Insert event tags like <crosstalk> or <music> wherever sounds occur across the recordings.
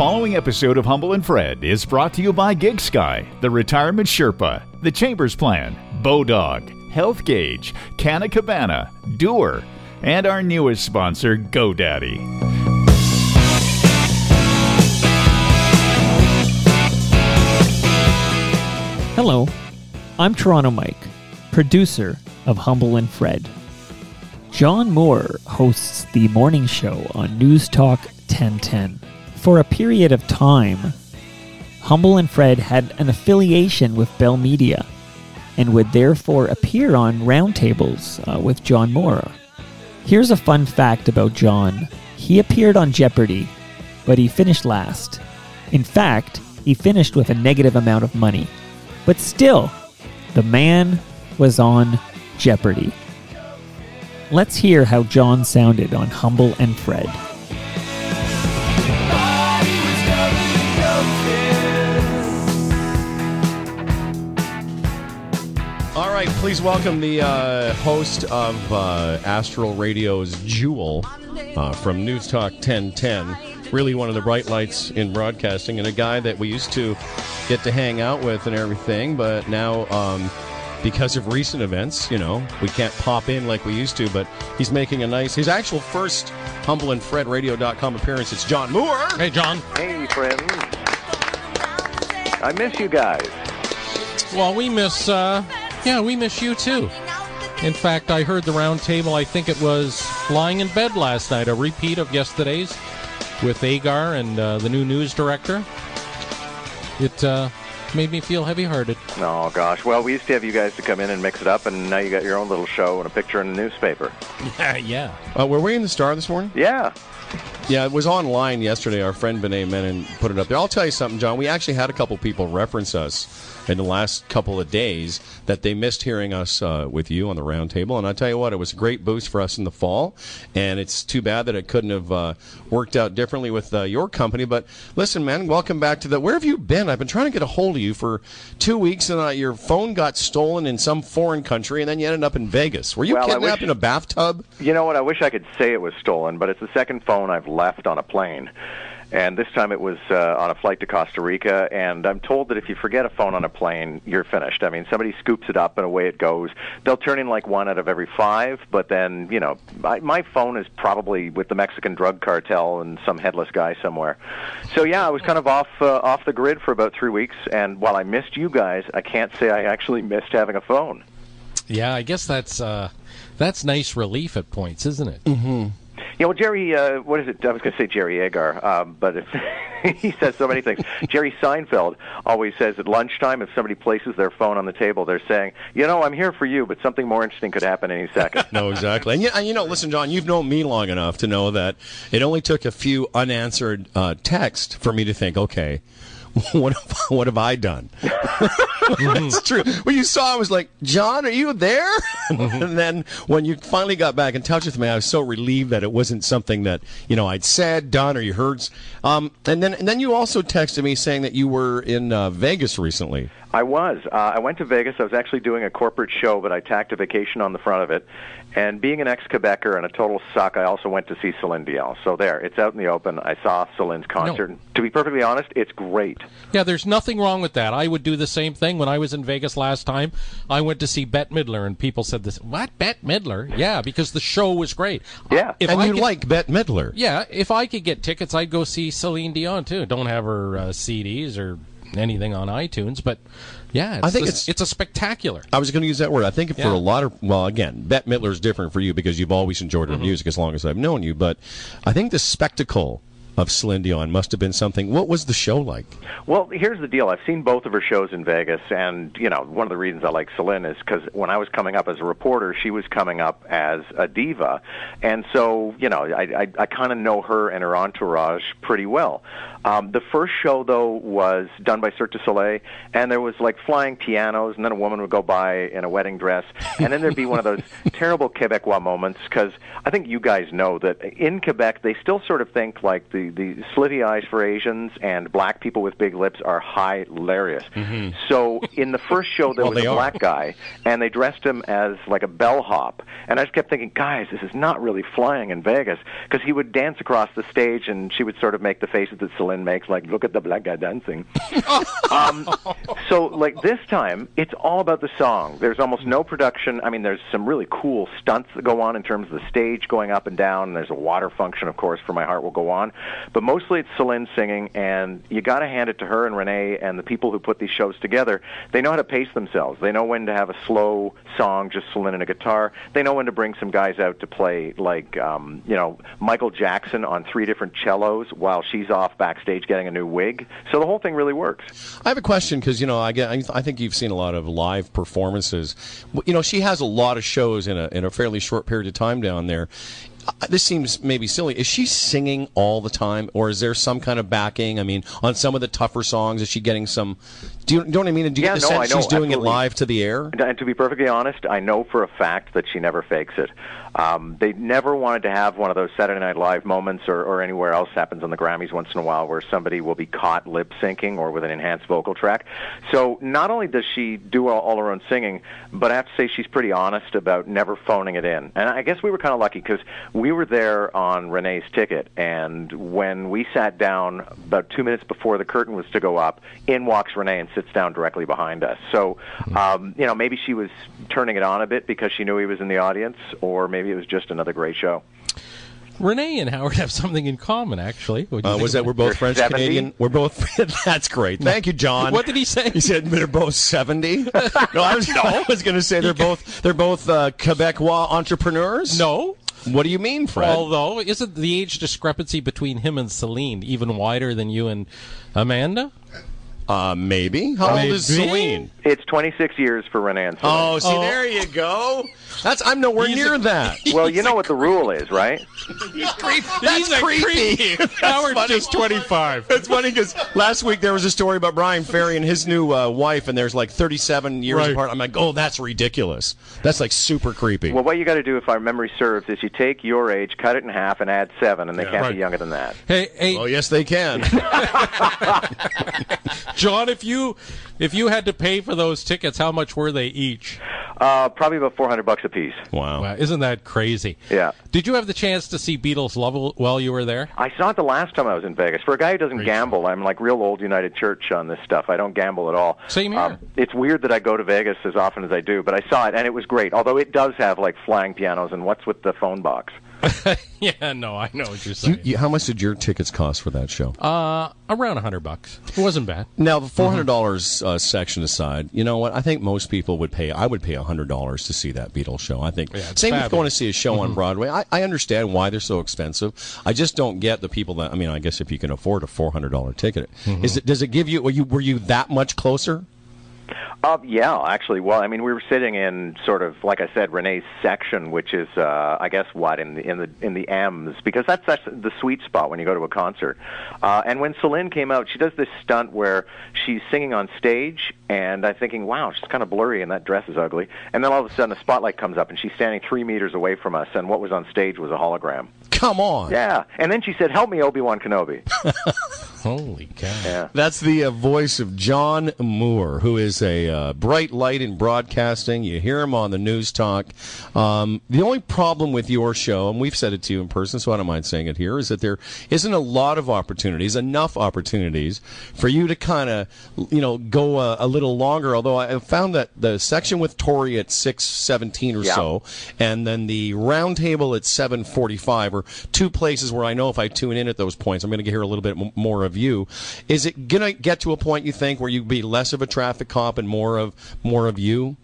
following episode of Humble and Fred is brought to you by Gig Sky, the Retirement Sherpa, the Chambers Plan, Bodog, Health Gauge, Canna Cabana, Doer, and our newest sponsor, GoDaddy. Hello, I'm Toronto Mike, producer of Humble and Fred. John Moore hosts the morning show on News Talk 1010. For a period of time, Humble and Fred had an affiliation with Bell Media and would therefore appear on roundtables uh, with John Moore. Here's a fun fact about John he appeared on Jeopardy, but he finished last. In fact, he finished with a negative amount of money. But still, the man was on Jeopardy. Let's hear how John sounded on Humble and Fred. Right, please welcome the uh, host of uh, Astral Radio's Jewel uh, from News Talk 1010. Really one of the bright lights in broadcasting, and a guy that we used to get to hang out with and everything, but now. Um, because of recent events, you know, we can't pop in like we used to, but he's making a nice, his actual first Humble and Fred Radio.com appearance. It's John Moore. Hey, John. Hey, friends. I miss you guys. Well, we miss, uh, yeah, we miss you too. In fact, I heard the round table, I think it was lying in bed last night, a repeat of yesterday's with Agar and uh, the new news director. It uh, made me feel heavy hearted. Oh, gosh. Well, we used to have you guys to come in and mix it up, and now you got your own little show and a picture in the newspaper. <laughs> Yeah, yeah. Uh, were we in the Star this morning? Yeah. Yeah, it was online yesterday. Our friend Vinay Menon put it up there. I'll tell you something, John. We actually had a couple people reference us in the last couple of days that they missed hearing us uh, with you on the roundtable. And I tell you what, it was a great boost for us in the fall. And it's too bad that it couldn't have uh, worked out differently with uh, your company. But listen, man, welcome back to the. Where have you been? I've been trying to get a hold of you for two weeks, and uh, your phone got stolen in some foreign country, and then you ended up in Vegas. Were you Well, kidnapped wish- in a bathtub? You know what? I wish I could say it was stolen, but it's the second phone I've left on a plane. And this time it was uh, on a flight to Costa Rica, and I'm told that if you forget a phone on a plane, you're finished. I mean, somebody scoops it up and away it goes. They'll turn in like one out of every five, but then, you know, my, my phone is probably with the Mexican drug cartel and some headless guy somewhere. So yeah, I was kind of off uh, off the grid for about three weeks, and while I missed you guys, I can't say I actually missed having a phone. Yeah, I guess that's uh, that's nice relief at points, isn't it? You know, Jerry, uh, what is it? I was going to say Jerry Agar, um, but it's, <laughs> he says so many things. Jerry Seinfeld always says at lunchtime, if somebody places their phone on the table, they're saying, you know, I'm here for you, but something more interesting could happen any second. <laughs> No, exactly. And you know, listen, John, you've known me long enough to know that it only took a few unanswered uh, texts for me to think, okay, <laughs> what have, what have I done? It's true. When you saw, I was like, John, are you there? and then when you finally got back in touch with me, I was so relieved that it wasn't something that you know I'd said, done, or you heard. Um, and then and then you also texted me saying that you were in uh, Vegas recently. I was. Uh, I went to Vegas. I was actually doing a corporate show, but I tacked a vacation on the front of it. And being an ex-Quebecer and a total suck, I also went to see Celine Dion. So there, it's out in the open. I saw Celine's concert. To be perfectly honest, it's great. Yeah, there's nothing wrong with that. I would do the same thing when I was in Vegas last time. I went to see Bette Midler, and people said this. What, Bette Midler? Yeah, because the show was great. Yeah. If and I you could- like Bette Midler. Yeah, if I could get tickets, I'd go see Celine Dion too. Don't have her uh, CDs or anything on iTunes, but yeah, it's I think a, it's- it's a spectacular. I was going to use that word. I think for a lot of, well, again, Bette Midler is different for you because you've always enjoyed her mm-hmm. music as long as I've known you. But I think the spectacle of Celine Dion must have been something. What was the show like? Well, here's the deal. I've seen both of her shows in Vegas, and you know, one of the reasons I like Celine is because when I was coming up as a reporter, she was coming up as a diva, and so you know, I I, I kind of know her and her entourage pretty well. Um, the first show though was done by Cirque du Soleil, and there was like flying pianos, and then a woman would go by in a wedding dress, and then there'd be one of those <laughs> terrible Quebecois moments because I think you guys know that in Quebec they still sort of think like the the the slitty eyes for Asians and black people with big lips are hilarious. So in the first show there <laughs> Well, was a are. black guy, and they dressed him as like a bellhop, and I just kept thinking, guys, this is not really flying in Vegas because he would dance across the stage, and she would sort of make the faces that Celine makes, like look at the black guy dancing. <laughs> um, so like this time, it's all about the song. There's almost no production. I mean, there's some really cool stunts that go on in terms of the stage going up and down. And there's a water function, of course, for My Heart Will Go On. But mostly it's Celine singing, and you got to hand it to her and Renee and the people who put these shows together. They know how to pace themselves. They know when to have a slow song, just Celine and a guitar. They know when to bring some guys out to play, like um, you know Michael Jackson on three different cellos while she's off backstage getting a new wig. So the whole thing really works. I have a question because you know I get I think you've seen a lot of live performances. You know she has a lot of shows in a in a fairly short period of time down there. This seems maybe silly. Is she singing all the time, or is there some kind of backing? I mean, on some of the tougher songs, is she getting some? Do you, do you know what I mean? Do you Yeah, get the no, sense I know, she's doing absolutely. it live to the air? And to be perfectly honest, I know for a fact that she never fakes it. Um, they never wanted to have one of those Saturday Night Live moments or, or anywhere else happens on the Grammys once in a while where somebody will be caught lip syncing or with an enhanced vocal track. So not only does she do all, all her own singing, but I have to say she's pretty honest about never phoning it in. And I guess we were kind of lucky because we were there on Renee's ticket, and when we sat down about two minutes before the curtain was to go up, in walks Renee and sits down directly behind us. So, um, you know, maybe she was turning it on a bit because she knew he was in the audience, or maybe it was just another great show. Renee and Howard have something in common, actually. Would you Uh, was that we're both French 70? Canadian? We're both. <laughs> that's great. Thank you, John. What did he say? He said they're both seventy. <laughs> no, I was, I was going to say they're both they're both uh, Quebecois entrepreneurs. No. What do you mean, Fred? Although, isn't the age discrepancy between him and Celine even wider than you and Amanda? uh, maybe. How old is Celine? It's 26 years for Renan. and Oh, see, Oh. there you go. That's I'm nowhere He's near a- that. well, you know what the rule is, right? That's He's a creepy. creep. Howard's just 25. It's funny because last week there was a story about Bryan Ferry and his new uh, wife, and there's like 37 years Right. apart. I'm like, oh, that's ridiculous. That's like super creepy. Well, what you got to do, if our memory serves, is you take your age, cut it in half, and add seven, and they can't Right. be younger than that. Hey, hey, oh, yes, they can. <laughs> <laughs> John, if you if you had to pay for those tickets, how much were they each? Uh, probably about 400 bucks a piece. wow. Wow, isn't that crazy? Yeah. Did you have the chance to see Beatles Love while you were there? I saw it the last time I was in Vegas. For a guy who doesn't gamble, I'm like real old United Church on this stuff. I don't gamble at all. Same here. Um, it's weird that I go to Vegas as often as I do, but I saw it and it was great. Although it does have like flying pianos and what's with the phone box? <laughs> yeah, no, I know what you're saying. you, how much did your tickets cost for that show? Uh, around a hundred bucks. It wasn't bad. Now, the four hundred dollars uh, section aside, you know what? I think most people would pay. I would pay hundred dollars to see that Beatles show. I think Yeah, same with going to see a show on Broadway. I, I understand why they're so expensive. I just don't get the people that. I mean, I guess if you can afford a four hundred dollar ticket, is it? Does it give you? Were you were you that much closer? Uh, yeah, actually. Well, I mean, we were sitting in sort of, like I said, Renee's section, which is, uh, I guess, what in the in the in the M's, because that's that's the sweet spot when you go to a concert. Uh, and when Celine came out, she does this stunt where she's singing on stage, and I'm thinking, wow, she's kind of blurry, and that dress is ugly. And then all of a sudden, a spotlight comes up, and she's standing three meters away from us, and what was on stage was a hologram. Come on. Yeah, and then she said, "Help me, Obi Wan Kenobi." <laughs> Holy cow! Yeah. That's the uh, voice of John Moore, who is a uh, bright light in broadcasting. You hear him on the news talk. Um, the only problem with your show, and we've said it to you in person, so I don't mind saying it here, is that there isn't a lot of opportunities, enough opportunities for you to kind of, you know, go a, a little longer. Although I found that the section with Tori at six seventeen or Yeah. so, and then the roundtable at 7:45 two places where I know if I tune in at those points, I'm going to hear a little bit more of you. Is it going to get to a point you think where you'd be less of a traffic cop and more of more of you?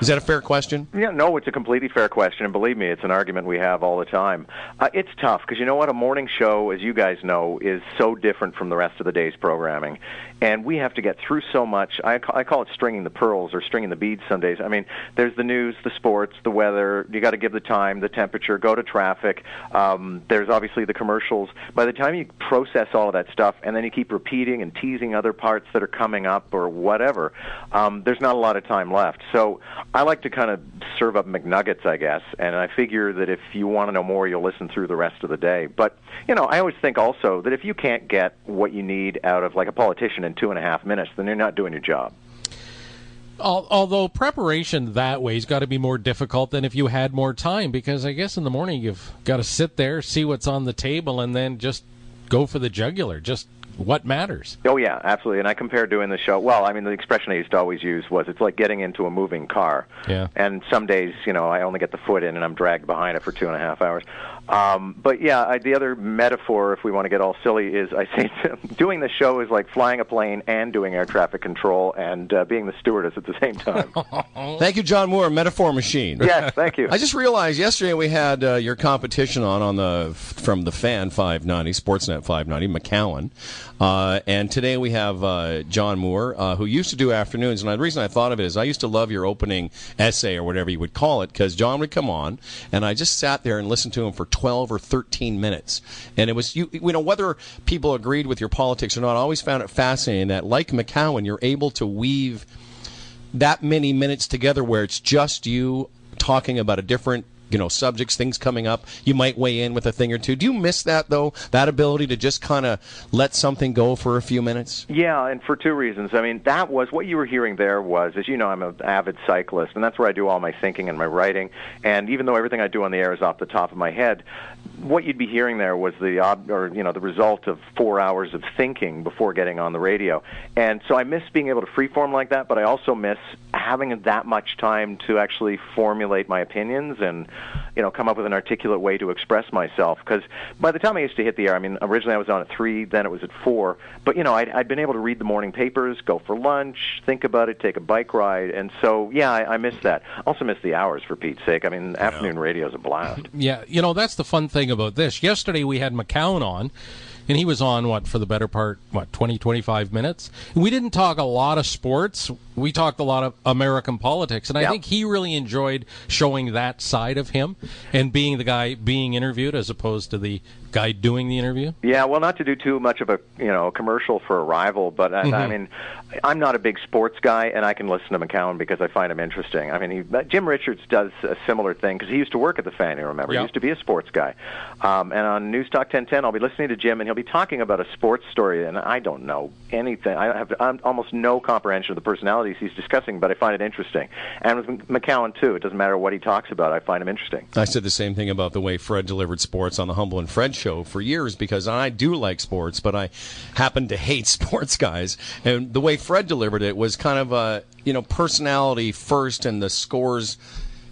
Is that a fair question? Yeah, no, it's a completely fair question, and believe me, it's an argument we have all the time. Uh, it's tough because you know what? A morning show, as you guys know, is so different from the rest of the day's programming, and we have to get through so much. I, ca- I call it stringing the pearls or stringing the beads. Some days, I mean, there's the news, the sports, the weather. You got to give the time, the temperature, go to traffic. Um, there's obviously the commercials. By the time you process all of that stuff, and then you keep repeating and teasing other parts that are coming up or whatever, um, there's not a lot of time left. So I like to kind of serve up McNuggets, I guess, and I figure that if you want to know more, you'll listen through the rest of the day. But you know, I always think also that if you can't get what you need out of like a politician in two and a half minutes, then you're not doing your job. Although preparation that way has got to be more difficult than if you had more time, because I guess in the morning you've got to sit there, see what's on the table, and then just go for the jugular. Just what matters. Oh yeah, absolutely. And I compare doing the show. Well, I mean, the expression I used to always use was, "It's like getting into a moving car." Yeah. And some days, you know, I only get the foot in, and I'm dragged behind it for two and a half hours. Um, but yeah, I, the other metaphor, if we want to get all silly, is I say <laughs> doing the show is like flying a plane and doing air traffic control and uh, being the stewardess at the same time. <laughs> thank you, John Moore, metaphor machine. yes, thank you. <laughs> I just realized yesterday we had uh, your competition on on the from the Fan 590 Sportsnet 590 McCown, uh, and today we have uh, John Moore, uh, who used to do afternoons. And the reason I thought of it is I used to love your opening essay or whatever you would call it because John would come on, and I just sat there and listened to him for 12 or 13 minutes. And it was, you, you know, whether people agreed with your politics or not, I always found it fascinating that, like McCown, you're able to weave that many minutes together where it's just you talking about a different you know subjects things coming up you might weigh in with a thing or two. Do you miss that though that ability to just kind of let something go for a few minutes? Yeah and for two reasons. I mean that was what you were hearing there was as you know i'm an avid cyclist and that's where i do all my thinking and my writing. And even though everything i do on the air is off the top of my head what you'd be hearing there was the ob- or you know the result of four hours of thinking before getting on the radio, and so I miss being able to freeform like that. But I also miss having that much time to actually formulate my opinions and you know come up with an articulate way to express myself. Because by the time I used to hit the air, I mean originally I was on at three, then it was at four. But you know I'd, I'd been able to read the morning papers, go for lunch, think about it, take a bike ride, and so yeah, I, I miss that. Also miss the hours for Pete's sake. I mean afternoon radio is a blast. <laughs> Yeah, you know that's the fun thing about this. Yesterday we had McCown on, and he was on what for the better part what 20 25 minutes. We didn't talk a lot of sports. We talked a lot of American politics, and I Yep. think he really enjoyed showing that side of him and being the guy being interviewed as opposed to the guy doing the interview. Yeah, well, not to do too much of a you know commercial for a rival, but I, I mean, I'm not a big sports guy, and I can listen to McCown because I find him interesting. I mean, he, Jim Richards does a similar thing because he used to work at the Fan. You remember, Yeah. he used to be a sports guy. Um, and on News Talk 1010, I'll be listening to Jim, and he'll be talking about a sports story, and I don't know anything. I have I'm almost no comprehension of the personalities he's discussing, but I find it interesting. And with McCown too, it doesn't matter what he talks about, I find him interesting. I said the same thing about the way Fred delivered sports on the Humble and Fred show for years because I do like sports, but I happen to hate <laughs> sports guys. And the way Fred delivered it was kind of a, you know, personality first and the scores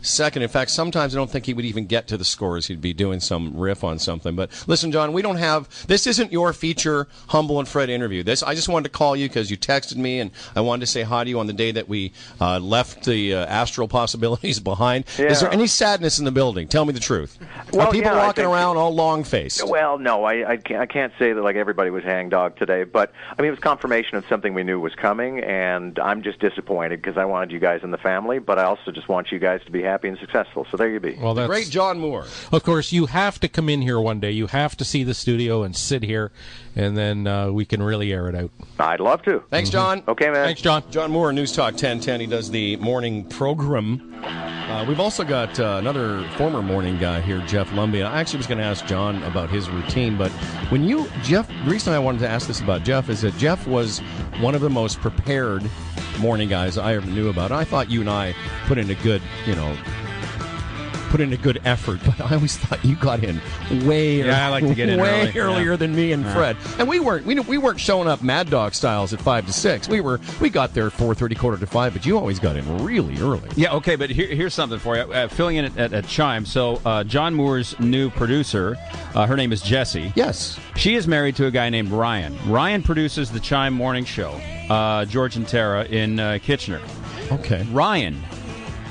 second. In fact, sometimes I don't think he would even get to the scores. He'd be doing some riff on something. But listen, John, we don't have this isn't your feature Humble and Fred interview. This I just wanted to call you because you texted me and I wanted to say hi to you on the day that we uh, left the uh, astral possibilities <laughs> behind. Is there any sadness in the building? Tell me the truth. Well, Are people yeah, walking around all long faced? Well, no, I, I, can't, I can't say that like everybody was hangdog today, but I mean it was confirmation of something we knew was coming, and I'm just disappointed because I wanted you guys in the family, but I also just want you guys to be happy and successful. So there you be. Well, that's Great John Moore. Of course, you have to come in here one day. You have to see the studio and sit here, and then uh, we can really air it out. I'd love to. Thanks, John. Okay, man. Thanks, John. John Moore, News Talk 1010. He does the morning program. Uh, we've also got uh, another former morning guy here, Jeff Lumby. I actually was going to ask John about his routine, but when you, Jeff, the reason I wanted to ask this about Jeff is that Jeff was one of the most prepared morning guys I ever knew about. I thought you and I put in a good, you know, put in a good effort, but I always thought you got in way Yeah, I like to get in way early. <laughs> earlier Yeah. than me and Fred. And we weren't we, we weren't showing up Mad Dog styles at five to six. We were we got there four thirty, quarter to five, but you always got in really early. Yeah, okay, but here, here's something for you. Uh, filling in at, at, at CHYM. So, uh, John Moore's new producer, uh, her name is Jessie. Yes. She is married to a guy named Ryan. Ryan produces the CHYM Morning Show, uh, George and Tara in uh, Kitchener. Okay. Ryan,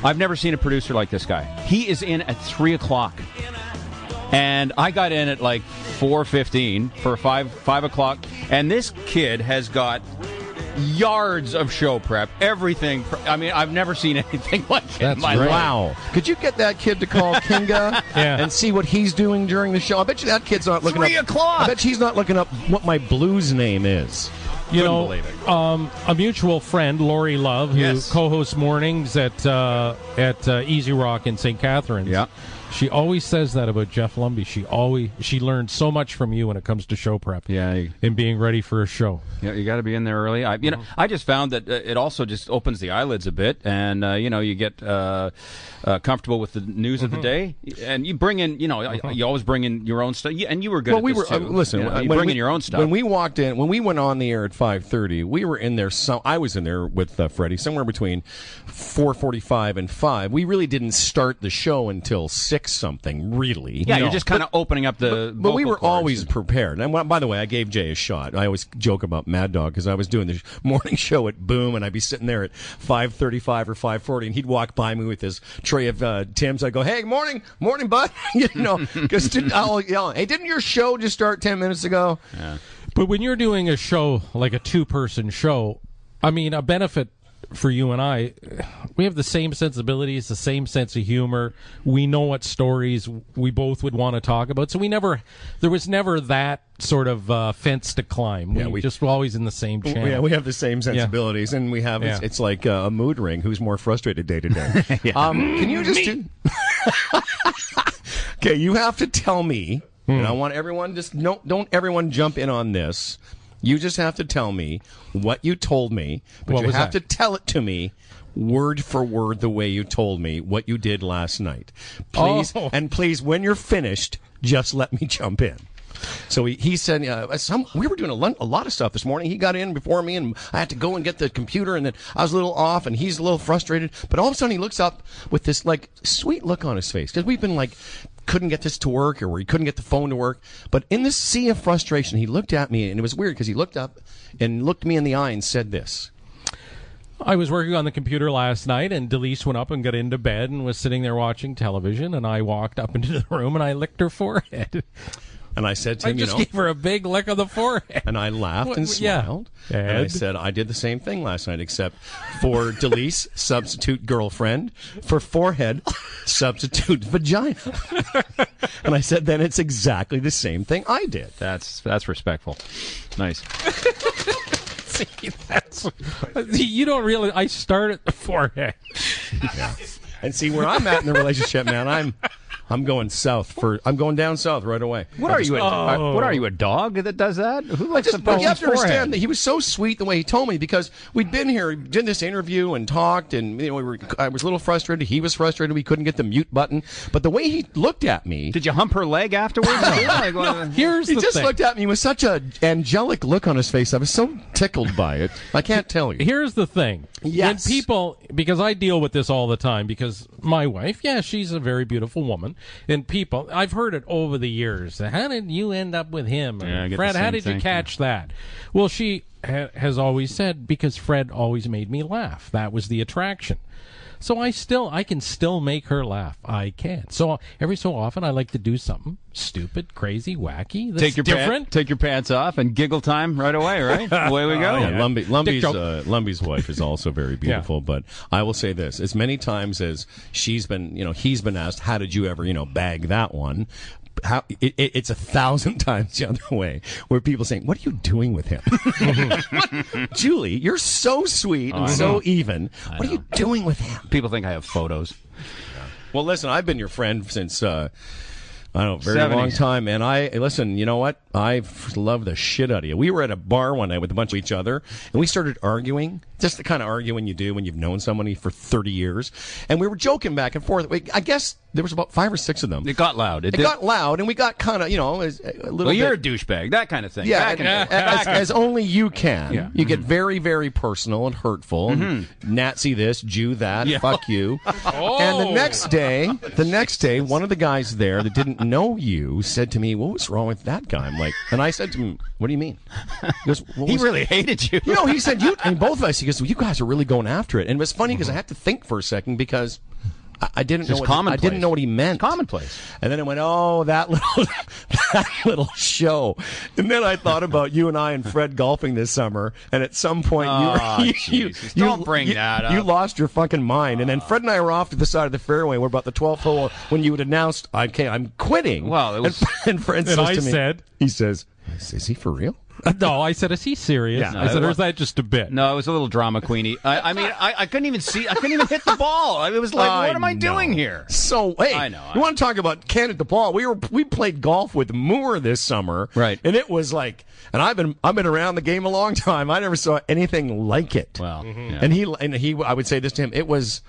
I've never seen a producer like this guy. He is in at three o'clock, and I got in at like four fifteen for five five o'clock, and this kid has got yards of show prep, everything. Pre- I mean, I've never seen <laughs> anything like it That's in my great. Wow. Could you get that kid to call <laughs> Kinga Yeah. and see what he's doing during the show? I bet you that kid's not looking Three up. o'clock! I bet she's not looking up what my blues name is. You Couldn't know, um, a mutual friend, Lori Love, who Yes. co-hosts mornings at uh, at uh, Easy Rock in St. Catharines. Yeah. She always says that about Jeff Lumby. She always she learned so much from you when it comes to show prep. Yeah, you- and being ready for a show. Yeah, you got to be in there early. I, you know, I just found that uh, it also just opens the eyelids a bit, and uh, you know, you get uh, uh, comfortable with the news of the day, and you bring in, you know, you always bring in your own stuff, and you were good. Well, at we this were uh, listen. You, know, when you bring we- in your own stuff. When we walked in, when we went on the air at five thirty, we were in there. Some I was in there with uh, Freddie somewhere between four forty-five and five. We really didn't start the show until six something. Really, yeah, No. you're just kind of opening up the. But we were cords. always prepared. And well, by the way, I gave Jay a shot. I always joke about Mad Dog because I was doing the morning <laughs> show at Boom, and I'd be sitting there at five thirty-five or five forty, and he'd walk by me with his tray of uh, Tim's. I'd go, "Hey, morning, morning, bud," <laughs> you know, because <laughs> I'll yell, "Hey, didn't your show just start ten minutes ago?" Yeah. But when you're doing a show like a two person show, I mean, a benefit for you and I, we have the same sensibilities, the same sense of humor. We know what stories we both would want to talk about. So we never, there was never that sort of uh, fence to climb. Yeah, we, we- just were always in the same channel. Yeah, we have the same sensibilities, and we have it's, Yeah. it's like uh, a mood ring. Who's more frustrated day to day? <laughs> Um, can you just do? <laughs> okay, you have to tell me, and Hmm. I want everyone just no, don't everyone jump in on this. You just have to tell me what you told me, but What you have that? to tell it to me. Word for word, the way you told me what you did last night. Please, Oh. and please, when you're finished, just let me jump in. So he, he said, uh, some, we were doing a, lun- a lot of stuff this morning. He got in before me, and I had to go and get the computer, and then I was a little off, and he's a little frustrated. But all of a sudden, he looks up with this like sweet look on his face because we've been like couldn't get this to work, or where he couldn't get the phone to work. But in this sea of frustration, he looked at me, and it was weird because he looked up and looked me in the eye and said this. I was working on the computer last night, and Delise went up and got into bed and was sitting there watching television. And I walked up into the room and I licked her forehead. <laughs> And I said to I him, you just know, gave her a big lick on the forehead. And I laughed and what- yeah. smiled. And I said, I did the same thing last night, except for <laughs> Delise, substitute girlfriend, for forehead, substitute vagina. <laughs> and I said, then it's exactly the same thing I did. That's that's respectful. Nice. <laughs> See, that's you don't really. I start at the forehead. Yeah. And see where I'm at in the relationship, man. I'm I'm going south for I'm going down south right away. What are you? A, uh, what are you? A dog that does that? Who I just, but you have to understand that he was so sweet the way he told me because we'd been here, did this interview and talked, and you know, we were, I was a little frustrated. He was frustrated. We couldn't get the mute button. But the way he looked at me, Did you hump her leg afterwards? <laughs> Like, uh, Here's he just thing. looked at me with such a angelic look on his face. I was so tickled by it. I can't tell you. Here's the thing. Yes. When people, because I deal with this all the time, because my wife, yeah, she's a very beautiful woman, and people, I've heard it over the years. How did you end up with him? Yeah, I get the Fred, how did you catch that? Well, she ha- has always said because Fred always made me laugh. That was the attraction. So I still, I can still make her laugh. I can. So every so often, I like to do something stupid, crazy, wacky. That's take your different. Pant, take your pants off and giggle time right away. Right <laughs> away we go. Oh, yeah, Lumby, Lumby's, joke. uh, Lumby's wife is also very <laughs> beautiful, but I will say this: as many times as she's been, you know, he's been asked, "How did you ever, you know, bag that one?" How it, it, it's a thousand <laughs> times the other way, where people saying, "What are you doing with him?" <laughs> Julie, you're so sweet and so even. What are you doing with him? People think I have photos. Well, listen, I've been your friend since uh, I don't know, very 70s. long time, and I listen. You know what? I love the shit out of you. We were at a bar one night with a bunch of each other, and we started arguing, just the kind of arguing you do when you've known somebody for thirty years, and we were joking back and forth. We- I guess there was about five or six of them. It got loud. It, It got loud, and we got kind of, you know, a little. well, you're a douchebag. That kind of thing. yeah, and- as, as only you can. Yeah. Mm-hmm. You get very, very personal and hurtful. And Nazi this, Jew that, fuck you. <laughs> oh. And the next day, the next day, one of the guys there that didn't know you said to me, "What was wrong with that guy?" Like, and I said to him, "What do you mean?" He goes, he really hated you. You know, he said you and both of us. He goes, well, "You guys are really going after it," and it was funny because I had to think for a second because. I, I didn't know. Just What, I didn't know what he meant. Commonplace. And then I went, "Oh, that little, <laughs> that little show." And then I thought about you and I and Fred golfing this summer. And at some point, Oh, you, ah, <laughs> you, Jesus. you, Don't bring you- that You lost your fucking mind. And then Fred and I were off to the side of the fairway. We're about the 12th hole when you had announced, "Okay, I'm quitting." Well, it was- and, <laughs> and Fred And says I to me, said- "He says, is, is he for real?" Uh, <laughs> no, I said, is he serious? Yeah. I said, No, or is that just a bit? No, it was a little drama queenie. I, I mean, I, I couldn't even see. I couldn't even hit the ball. I- It was like, what am I know. doing here? So hey, I know, I you want to talk about can't hit the ball? We were we played golf with Moore this summer, Right. And it was like, and I've been I've been around the game a long <laughs> time. I never saw anything like it. Well, yeah. and he and he, I would say this to him. It was.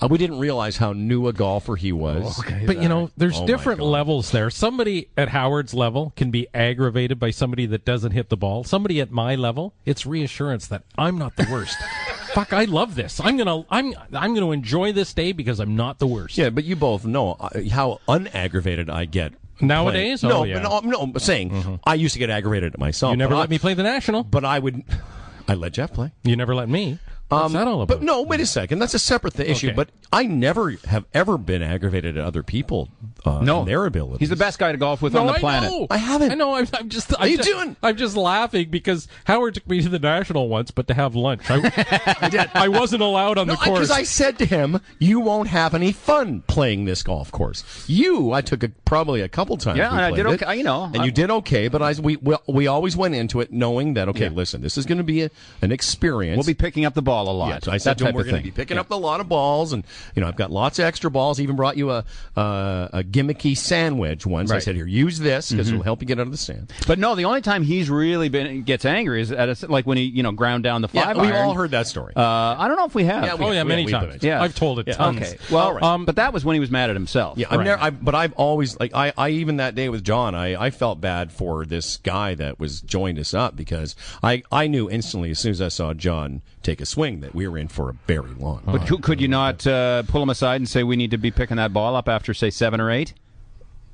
Uh, we didn't realize how new a golfer he was. But you know, there's Oh, different levels there. Somebody at Howard's level can be aggravated by somebody that doesn't hit the ball. Somebody at my level, it's reassurance that I'm not the worst. <laughs> Fuck, I love this. I'm gonna, I'm, I'm gonna enjoy this day because I'm not the worst. Yeah, but you both know uh, how unaggravated I get Nowadays? playing. Oh, no, yeah. but no, no, I'm saying I used to get aggravated at myself. You never let I- me play the national. But I would. <sighs> I let Jeff play. You never let me. What's Um, that all about? But no, wait a second. That's a separate th- issue. Okay. But I never have ever been aggravated at other people. Uh, no, and their abilities. He's the best guy to golf with No, on the I planet. know. I haven't. I know. I'm, I'm just. What I'm are you just, doing? I'm just laughing because Howard took me to the national once, but to have lunch, I, <laughs> I wasn't allowed on No, the course. because I said to him, "You won't have any fun playing this golf course." You, I took it probably a couple times. Yeah, and I played did it. okay, you know, and I- you did okay. But I, we, we, we always went into it knowing that okay, Yeah. listen, this is going to be a, an experience. We'll be picking up the ball a lot. Yeah, so I said that to him, type we're going to be picking Yeah. up a lot of balls, and you know, I've got lots of extra balls. Even brought you a uh, a gimmicky sandwich once. I said, here, use this because it'll help you get out of the sand. But no, the only time he's really been gets angry is at a, like when he you know ground down the Yeah, five we've iron. all heard that story. Uh, I don't know if we have. Yeah, we- oh yeah, many we- we- times. yeah. I've told it Yeah, tons. Okay. Well, right. um, but that was when he was mad at himself. Yeah, I've Right. never. I, but I've always like I, I. Even that day with John, I, I felt bad for this guy that was joined us up because I, I knew instantly as soon as I saw John take a swing that we were in for a very long. But could, could you not uh, pull him aside and say we need to be picking that ball up after say seven or eight?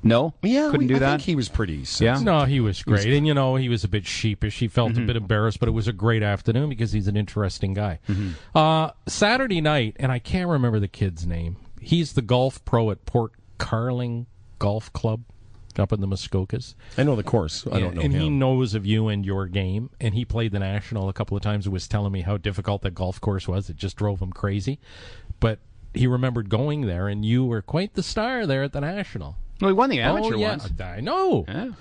No, yeah, couldn't we- do I that. think he was pretty. Yeah? No, he was great, and you know he was a bit sheepish. He felt Mm-hmm. a bit embarrassed, but it was a great afternoon because he's an interesting guy. Mm-hmm. Uh, Saturday night, and I can't remember the kid's name. He's the golf pro at Port Carling Golf Club up in the Muskokas. I know the course. I don't know and him. he knows of you and your game. And he played the national a couple of times. and was telling me how difficult that golf course was. It just drove him crazy. But he remembered going there, and you were quite the star there at the national. Well, he won the oh, amateur oh, yeah. once. I know. Yeah.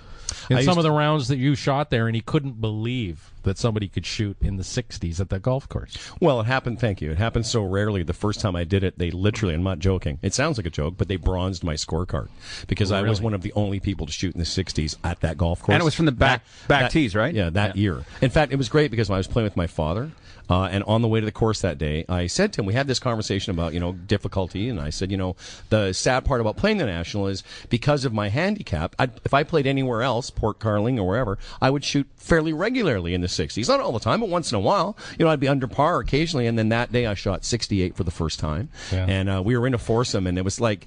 In I some used of the rounds that you shot there, and he couldn't believe that somebody could shoot in the 60s at that golf course. Well, it happened. Thank you. It happened so rarely. The first time I did it, they literally. I'm not joking. It sounds like a joke, but they bronzed my scorecard because I was one of the only people to shoot in the 60s at that golf course. And it was from the back- back that- tees, right? Yeah, that Yeah. year. In fact, it was great because when I was playing with my father. Uh, and on the way to the course that day, I said to him, we had this conversation about, you know, difficulty. And I said, you know, the sad part about playing the National is because of my handicap, I'd, if I played anywhere else, Port Carling or wherever, I would shoot fairly regularly in the 60s. Not all the time, but once in a while. You know, I'd be under par occasionally. And then that day I shot 68 for the first time. Yeah. And uh, we were in a foursome, and it was like,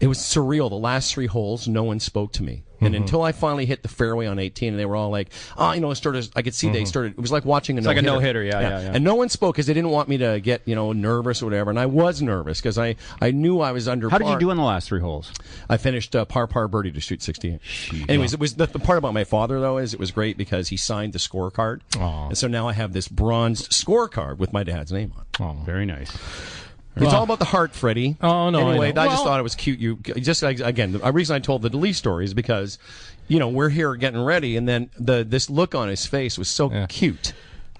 it was surreal. The last three holes, no one spoke to me. And Mm-hmm. until I finally hit the fairway on 18, and they were all like, oh, you know, it started, I could see they started, it was like watching a Mm-hmm. like a no-hitter. no-hitter, yeah, yeah, yeah. And no one spoke because they didn't want me to get, you know, nervous or whatever. And I was nervous because I, I knew I was under How did you do in the last three holes? I finished uh, par par birdie to shoot 68. Anyways, it was the, the part about my father though is it was great because he signed the scorecard, and so now I have this bronzed scorecard with my dad's name on. it. Oh, Very nice. It's all about the heart, Freddie. Oh, no, I Anyway, know. I, just Well- thought it was cute. You just again, the reason I told the Delete story is because, you know, we're here getting ready, and then the this look on his face was so Yeah. cute.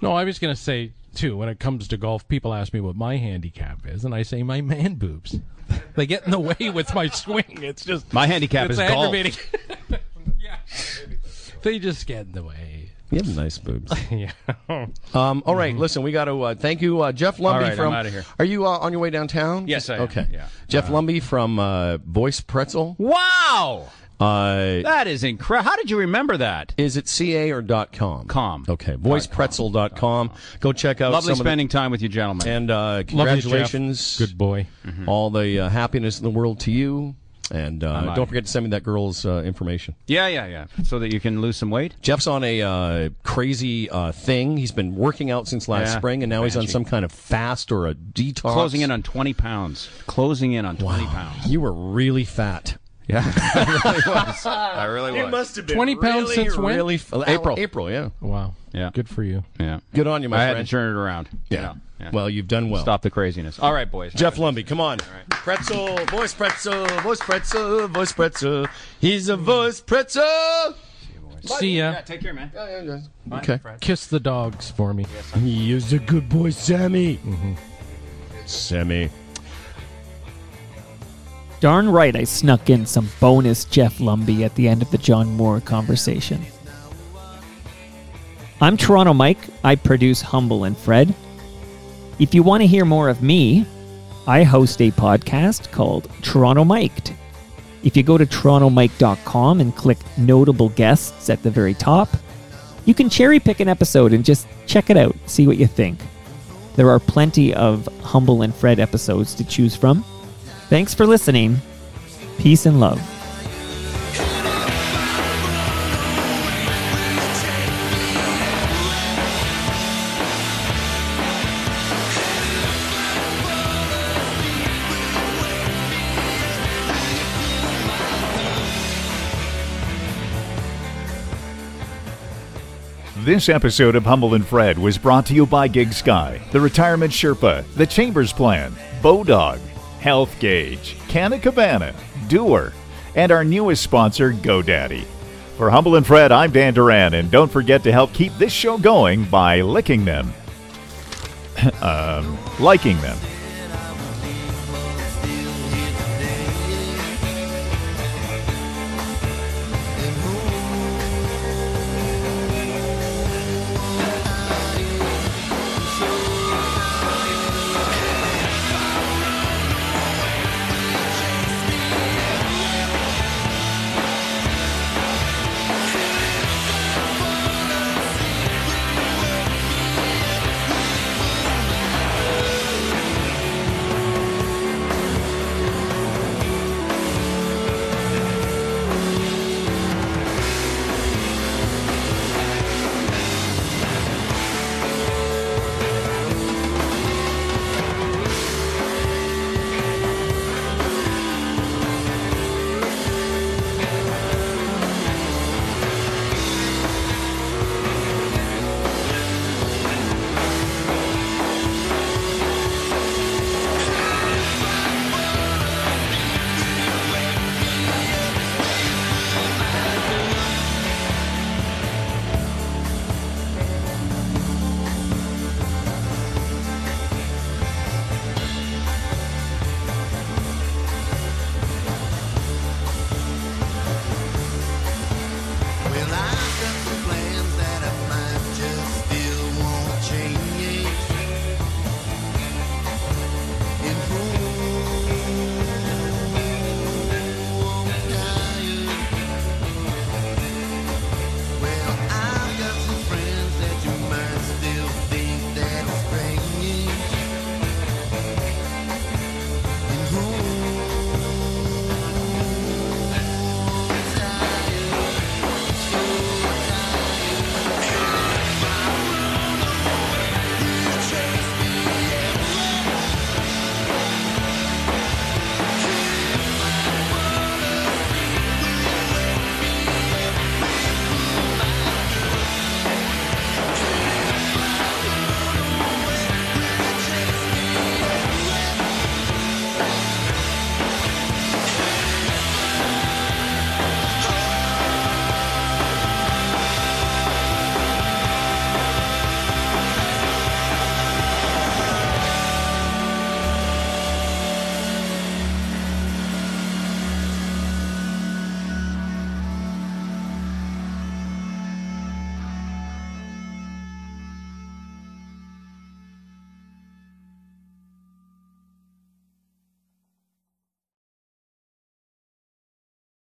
No, I was going to say, too, when it comes to golf, people ask me what my handicap is, and I say my man boobs. They get in the way with my swing. It's just. My handicap it's is golf. aggravating. <laughs> yeah. They just get in the way. You have nice boobs. <laughs> yeah. Um, all right, listen, we got to uh, thank you, uh, Jeff Lumby All right, I'm from. outta here. Are you uh, on your way downtown? Yes, I am, Okay. yeah. Jeff Lumby from uh, Voice Pretzel. Wow, Uh, that is incredible. How did you remember that? is it ca or dot com? Com. Okay, voicepretzel.com. Go check out Lovely some spending time with you, gentlemen. and uh, Love you, Jeff. congratulations. Good boy. all the uh, happiness in the world to you. And uh, don't forget to send me that girl's uh, information. yeah, yeah, yeah. So that you can lose some weight. Jeff's on a uh, crazy uh, thing. He's been working out since last Yeah, spring, and now he's on some kind of fast or a detox. Closing in on 20 pounds. Closing in on 20 pounds. You were really fat. Yeah. <laughs> I really was. <laughs> I really was. have 20 pounds since when? Really f- April. April, yeah. Wow. Yeah. Good for you. Yeah. Good on you, my friend. I had friend. to turn it around. you yeah. Yeah. Well, you've done well. Stop the craziness. All right, boys. Jeff Lumby, come on. Pretzel, voice pretzel, voice pretzel, voice pretzel. He's a hmm. voice pretzel. See ya. take care, man. Okay. Kiss the dogs for me. He is a good boy, Sammy. Mm-hmm. Sammy. Darn right, I snuck in some bonus Jeff Lumby at the end of the John Moore conversation. I'm Toronto Mike. I produce Humble and Fred. If you want to hear more of me, I host a podcast called Toronto Miked. If you go to torontomike.com and click notable guests at the very top, you can cherry pick an episode and just check it out, see what you think. There are plenty of Humble and Fred episodes to choose from. Thanks for listening. Peace and love. This episode of Humble and Fred was brought to you by Gig Sky, the Retirement Sherpa, the Chambers Plan, Bodog, Health Gauge, Canna Cabana, Doer, and our newest sponsor, GoDaddy. For Humble and Fred, I'm Dan Duran, and don't forget to help keep this show going by licking them. <laughs> um, liking them.